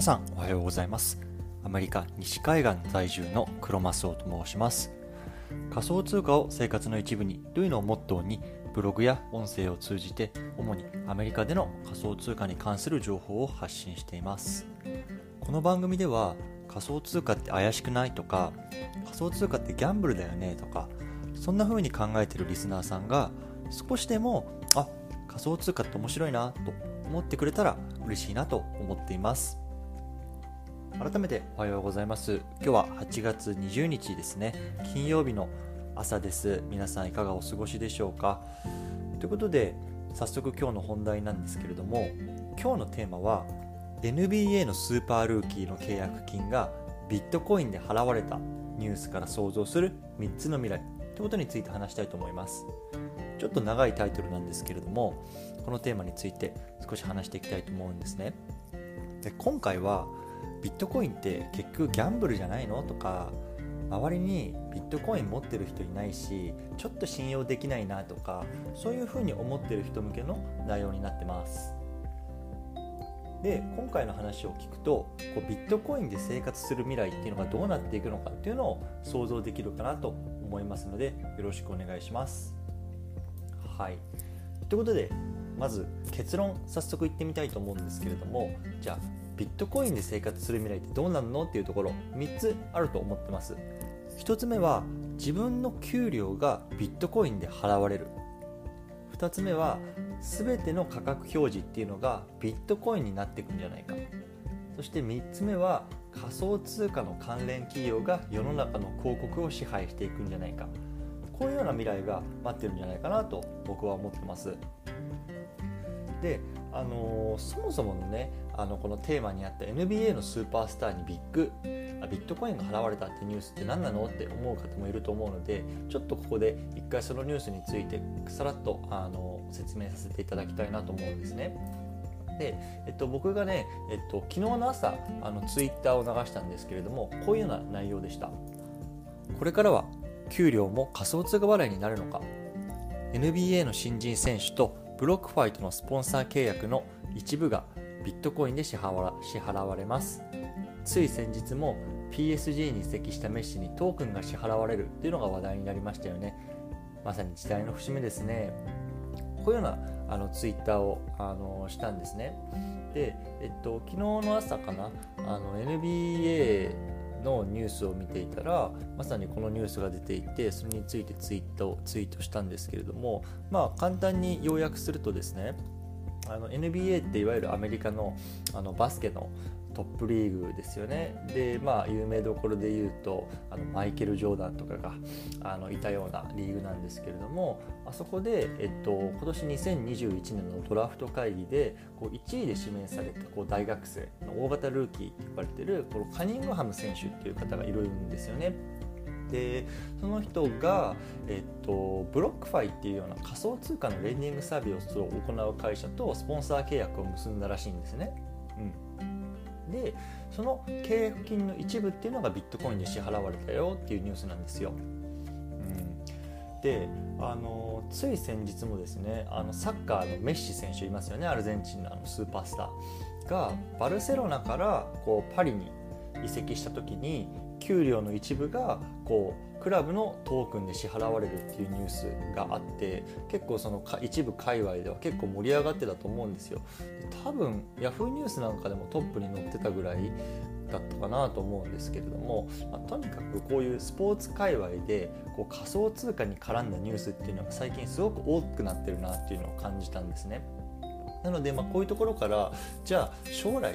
皆さんおはようございます。アメリカ西海岸在住の黒マスオと申します。仮想通貨を生活の一部にというのをモットーにブログや音声を通じて主にアメリカでの仮想通貨に関する情報を発信しています。この番組では仮想通貨って怪しくないとか仮想通貨ってギャンブルだよねとかそんな風に考えてるリスナーさんが少しでもあ仮想通貨って面白いなと思ってくれたら嬉しいなと思っています。改めておはようございます。今日は8月20日ですね。金曜日の朝です。皆さんいかがお過ごしでしょうか？ということで早速今日の本題なんですけれども今日のテーマは NBA のスーパールーキーの契約金がビットコインで払われたニュースから想像する3つの未来ということについて話したいと思います。ちょっと長いタイトルなんですけれどもこのテーマについて少し話していきたいと思うんですね。で今回はビットコインって結局ギャンブルじゃないの？とか周りにビットコイン持ってる人いないしちょっと信用できないなとかそういうふうに思ってる人向けの内容になってます。で今回の話を聞くとこうビットコインで生活する未来っていうのがどうなっていくのかっていうのを想像できるかなと思いますのでよろしくお願いします。はい。ということでまず結論早速言ってみたいと思うんですけれどもじゃあビットコインで生活する未来ってどうなるのっていうところ3つあると思ってます。1つ目は自分の給料がビットコインで払われる。2つ目は全ての価格表示っていうのがビットコインになっていくんじゃないか。そして3つ目は仮想通貨の関連企業が世の中の広告を支配していくんじゃないか。こういうような未来が待ってるんじゃないかなと僕は思ってます。であの、そもそものねあのこのテーマにあった NBA のスーパースターにビッグビットコインが払われたってニュースって何なのって思う方もいると思うのでちょっとここで一回そのニュースについてさらっとあの説明させていただきたいなと思うんですね。で、えっと、僕がね、えっと、昨日の朝あのツイッターを流したんですけれどもこういうような内容でしたこれからは給料も仮想通貨払いになるのか？NBA の新人選手とブロックファイトのスポンサー契約の一部がビットコインで支払われます。つい先日も PSG に移籍したメッシにトークンが支払われるっていうのが話題になりましたよね。まさに時代の節目ですね。こういうようなあのツイッターをあのしたんですね。で、えっと、昨日の朝かな？あの NBA のニュースを見ていたらまさにこのニュースが出ていてそれについてツイートツイートしたんですけれどもまあ簡単に要約するとですねあの NBA っていわゆるアメリカのあのバスケのトップリーグですよねでまあ有名どころで言うとあのマイケル・ジョーダンとかがあのいたようなリーグなんですけれどもあそこで、えっと、今年2021年のドラフト会議でこう1位で指名されたこう大学生の大型ルーキーって呼ばれてるこのカニングハム選手っていう方がいるんですよね。でその人が、えっと、 BlockFi っていうような仮想通貨のレンディングサービスを行う会社とスポンサー契約を結んだらしいんですね。でその契約金の一部っていうのがビットコインで支払われたよっていうニュースなんですよ。うん、であのつい先日もですねあのサッカーのメッシ選手いますよねアルゼンチンのあのスーパースターがバルセロナからこうパリに移籍した時に給料の一部がこうクラブのトークンで支払われるっていうニュースがあって結構その一部界隈では結構盛り上がってたと思うんですよ多分 Yahoo ニュースなんかでもトップに載ってたぐらいだったかなと思うんですけれども、まあ、とにかくこういうスポーツ界隈でこう仮想通貨に絡んだニュースっていうのが最近すごく多くなってるなっていうのを感じたんですね。なので、まあ、こういうところからじゃあ将来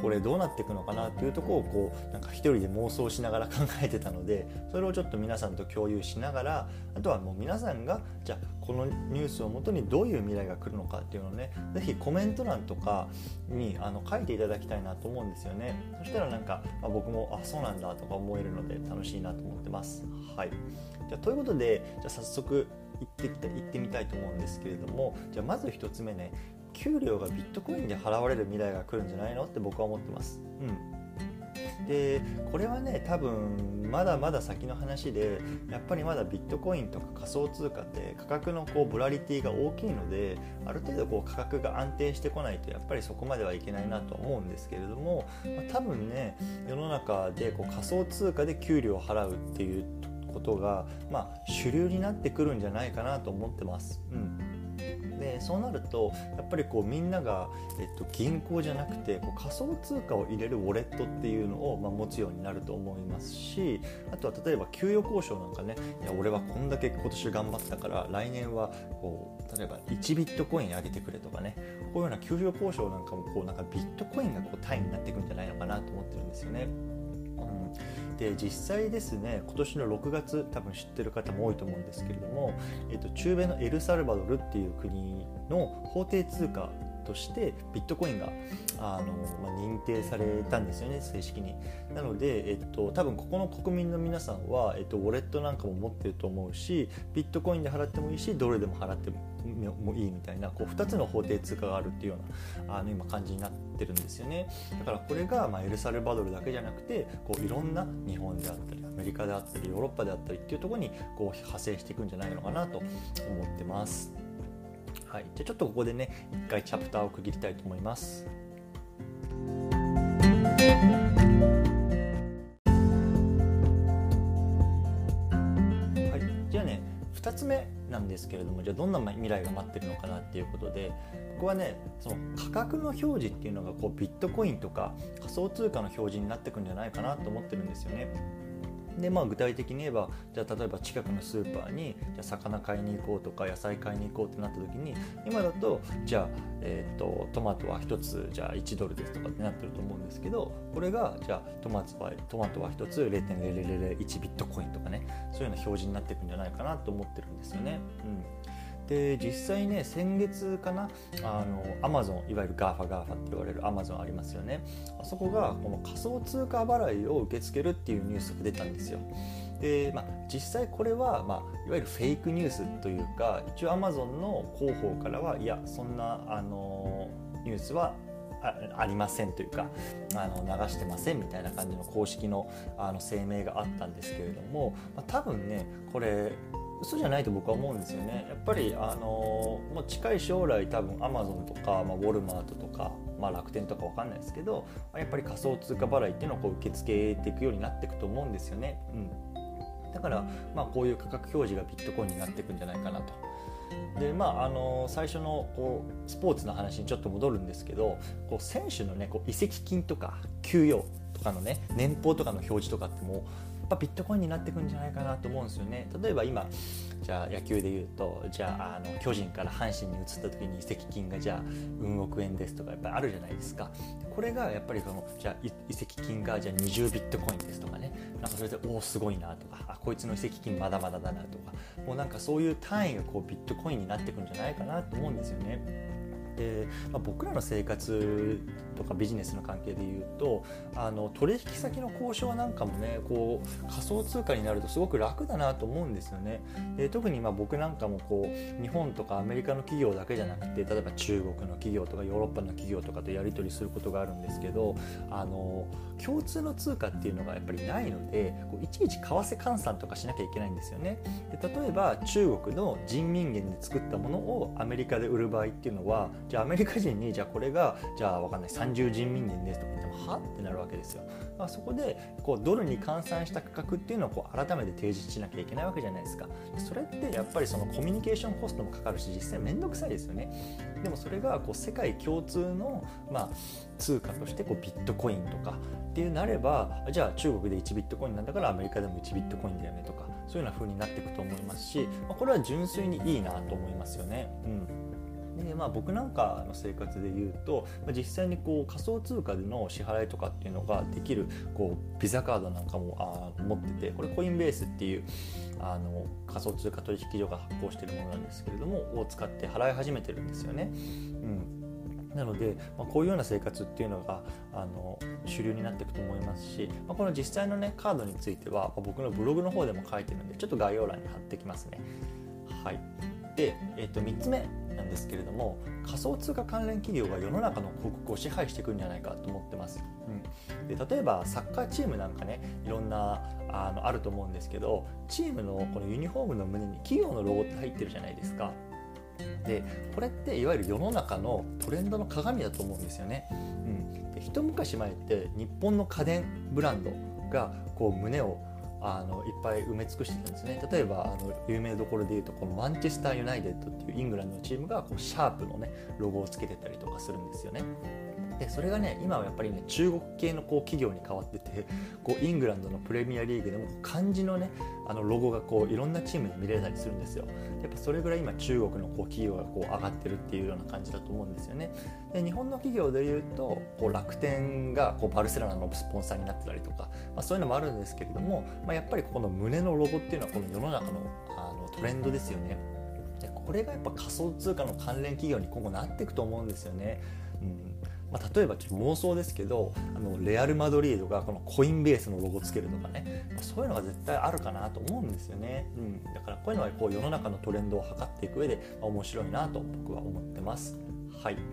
これどうなっていくのかなっていうところをこうなんか一人で妄想しながら 考えてたのでそれをちょっと皆さんと共有しながらあとはもう皆さんがじゃあこのニュースをもとにどういう未来が来るのかっていうのをね是非コメント欄とかにあの書いていただきたいなと思うんですよね。そしたらなんか、まあ、僕もあそうなんだとか思えるので楽しいなと思ってます。はい。じゃということでじゃ早速行ってきた行ってみたいと思うんですけれどもじゃあまず1つ目ね。給料がビットコインで払われる未来が来るんじゃないのって僕は思ってます。うんでこれはね多分まだまだ先の話でやっぱりまだビットコインとか仮想通貨って価格のこうボラリティが大きいのである程度こう価格が安定してこないとやっぱりそこまではいけないなと思うんですけれども、まあ、多分ね世の中でこう仮想通貨で給料を払うっていうことが、まあ、主流になってくるんじゃないかなと思ってます。うんでそうなるとやっぱりこうみんなが、えっと、銀行じゃなくてこう仮想通貨を入れるウォレットっていうのを、まあ、持つようになると思いますしあとは例えば給与交渉なんかねいや俺はこんだけ今年頑張ったから来年はこう例えば1ビットコイン上げてくれとかねこういうような給与交渉なんかもこうなんかビットコインがこう単位になっていくんじゃないのかなと思ってるんですよね。で実際ですね今年の6月多分知ってる方も多いと思うんですけれども、えーと、中米のエルサルバドルっていう国の法定通貨としてビットコインがあの、まあ、認定されたんですよね正式に。なので、えっと、多分ここの国民の皆さんは、えっと、ウォレットなんかも持ってると思うしビットコインで払ってもいいしドルでも払ってもいいみたいなこう2つの法定通貨があるっていうようなあの今感じになってるんですよね。だからこれが、まあ、エルサルバドルだけじゃなくてこういろんな日本であったりアメリカであったりヨーロッパであったりっていうところにこう派生していくんじゃないのかなと思ってます。はい、じゃあちょっとここでね一回チャプターを区切りたいと思います。つ目なんですけれどもじゃあどんな未来が待ってるのかなっていうことでここはねその価格の表示っていうのがこうビットコインとか仮想通貨の表示になってくんじゃないかなと思ってるんですよね。でまあ、具体的に言えばじゃあ例えば近くのスーパーにじゃ魚買いに行こうとか野菜買いに行こうってなった時に今だとじゃあ、えーと、トマトは1つじゃあ1ドルですとかってなってると思うんですけどこれがじゃあトマトはトマトは1つ0.0001ビットコインとかねそういうような表示になっていくんじゃないかなと思ってるんですよね。うんで実際ね先月かなあのアマゾンいわゆる GAFA、GAFA って言われるアマゾンありますよね。あそこがこの仮想通貨払いを受け付けるっていうニュースが出たんですよ。で、まあ、実際これは、まあ、いわゆるフェイクニュースというか一応アマゾンの広報からはいやそんなあのニュースはありませんというかあの流してませんみたいな感じの公式のあの声明があったんですけれども、まあ、多分ねこれ嘘じゃないと僕は思うんですよね。やっぱりあのもう近い将来多分アマゾンとか、まあ、ウォルマートとか、まあ、楽天とか分かんないですけどやっぱり仮想通貨払いっていうのをこう受け付けていくようになっていくと思うんですよね、うん、だから、まあ、こういう価格表示がビットコインになっていくんじゃないかなと。でまあ、あの最初のこうスポーツの話にちょっと戻るんですけどこう選手の、ね、こう移籍金とか給与とかのね年俸とかの表示とかってもうぱビットコインになってくんじゃないかなと思うんですよね。例えば今じゃあ野球で言うとじゃああの巨人から阪神に移った時に移籍金がじゃあ運億円ですとかやっぱりあるじゃないですか。これがやっぱりそのじゃあ移籍金がじゃあ20ビットコインですとかね。なんかそれでおおすごいなとかあこいつの移籍金まだまだだなとか。もうなんかそういう単位がこうビットコインになってくんじゃないかなと思うんですよね。で、まあ、僕らの生活とかビジネスの関係でいうとあの取引先の交渉なんかもねこう仮想通貨になるとすごく楽だなと思うんですよね。で特にまあ僕なんかもこう日本とかアメリカの企業だけじゃなくて例えば中国の企業とかヨーロッパの企業とかとやり取りすることがあるんですけどあの共通の通貨っていうのがやっぱりないのでこういちいち為替換算とかしなきゃいけないんですよね。で例えば中国の人民元で作ったものをアメリカで売る場合っていうのはじゃあアメリカ人にじゃあこれがじゃあ分かんない30人民元ですとか言ってもは？ってなるわけですよ。まあ、そこでこうドルに換算した価格っていうのをこう改めて提示しなきゃいけないわけじゃないですか。それってやっぱりそのコミュニケーションコストもかかるし実際面倒くさいですよね。でもそれがこう世界共通の、まあ、通貨としてこうビットコインとかっていうなればじゃあ中国で1ビットコインなんだからアメリカでも1ビットコインだよねとかそういうような風になっていくと思いますし、まあ、これは純粋にいいなと思いますよね。うんでまあ、僕なんかの生活でいうと、実際にこう仮想通貨での支払いとかっていうのができるこうビザカードなんかもあ持っててこれコインベースっていうあの仮想通貨取引所が発行しているものなんですけれどもを使って払い始めてるんですよね。うんなので、まあ、こういうような生活っていうのがあの主流になっていくと思いますし、まあ、この実際のねカードについては、まあ、僕のブログの方でも書いてるんでちょっと概要欄に貼ってきますね。はい、で、えー、と3つ目なんですけれども仮想通貨関連企業が世の中の広告を支配していくんじゃないかと思ってます、うん、で例えばサッカーチームなんかねいろんなあのあると思うんですけどチームのこのユニフォームの胸に企業のロゴって入ってるじゃないですか。でこれっていわゆる世の中のトレンドの鏡だと思うんですよね、うん、で一昔前って日本の家電ブランドがこう胸をあのいっぱい埋め尽くしてたんですね例えばあの有名どころでいうとこのマンチェスター・ユナイテッドっていうイングランドのチームがこうシャープのねロゴをつけてたりとかするんですよね。でそれがね今はやっぱりね中国系のこう企業に変わっててこうイングランドのプレミアリーグでも漢字のねあのロゴがこういろんなチームで見れたりするんですよ。やっぱそれぐらい今中国のこう企業がこう上がってるっていうような感じだと思うんですよね。で日本の企業でいうとこう楽天がこうバルセロナのスポンサーになってたりとか、まあ、そういうのもあるんですけれども、まあ、やっぱりこの胸のロゴっていうのはこの世の中のあのトレンドですよね。でこれがやっぱ仮想通貨の関連企業に今後なっていくと思うんですよね、うん。まあ、例えばちょっと妄想ですけどあのレアル・マドリードがこのコインベースのロゴつけるとかね、まあ、そういうのが絶対あるかなと思うんですよね、うん、だからこういうのはこう世の中のトレンドを測っていく上で、まあ、面白いなと僕は思ってます。はい、とい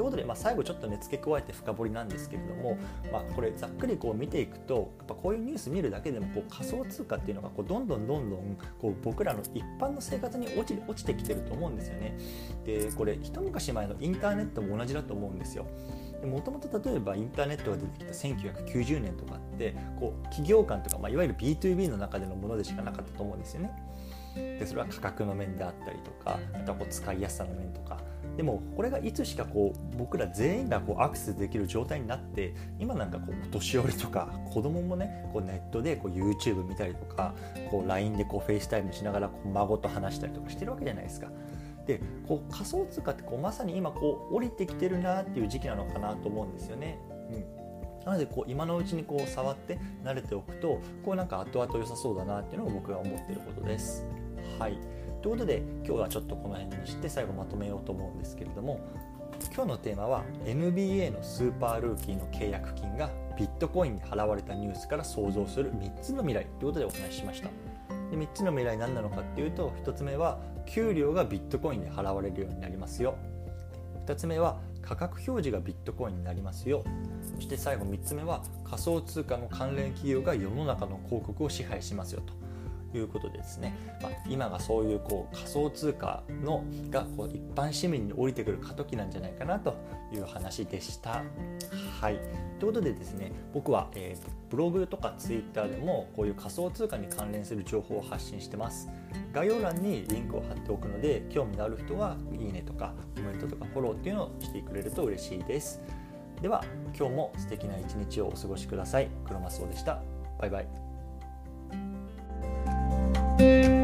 うことで、まあ、最後ちょっとね付け加えて深掘りなんですけれども、まあ、これざっくりこう見ていくとやっぱこういうニュース見るだけでもこう仮想通貨っていうのがこうどんどんどんどんこう僕らの一般の生活に落ち落ちてきてると思うんですよね。でこれ一昔前のインターネットも同じだと思うんですよ。もともと例えばインターネットが出てきた1990年とかってこう企業間とか、まあ、いわゆる B2B の中でのものでしかなかったと思うんですよね。でそれは価格の面であったりとかあとはこう使いやすさの面とかでもこれがいつしかこう僕ら全員がこうアクセスできる状態になって今なんかこうお年寄りとか子供もねこうネットでこう YouTube 見たりとかこう LINE でこう FaceTime しながらこう孫と話したりとかしてるわけじゃないですか。でこう仮想通貨ってこうまさに今こう降りてきてるなっていう時期なのかなと思うんですよね。うんなのでこう今のうちにこう触って慣れておくとこうなんか後々良さそうだなっていうのが僕が思ってることです。はいということで今日はちょっとこの辺にして最後まとめようと思うんですけれども今日のテーマは NBA のスーパールーキーの契約金がビットコインで払われたニュースから想像する3つの未来ということでお話ししました。で3つの未来何なのかっていうと1つ目は給料がビットコインで払われるようになりますよ。2つ目は価格表示がビットコインになりますよ。そして最後3つ目は仮想通貨の関連企業が世の中の広告を支配しますよと。いうことでですね、まあ、今がそういうこう仮想通貨のがこう一般市民に降りてくる過渡期なんじゃないかなという話でした。はい、ということでですね僕は、えー、ブログとかツイッターでもこういう仮想通貨に関連する情報を発信してます。概要欄にリンクを貼っておくので興味のある人はいいねとかコメントとかフォローっていうのをしてくれると嬉しいです。では今日も素敵な一日をお過ごしください。クロマスオでした。バイバイ。Thank you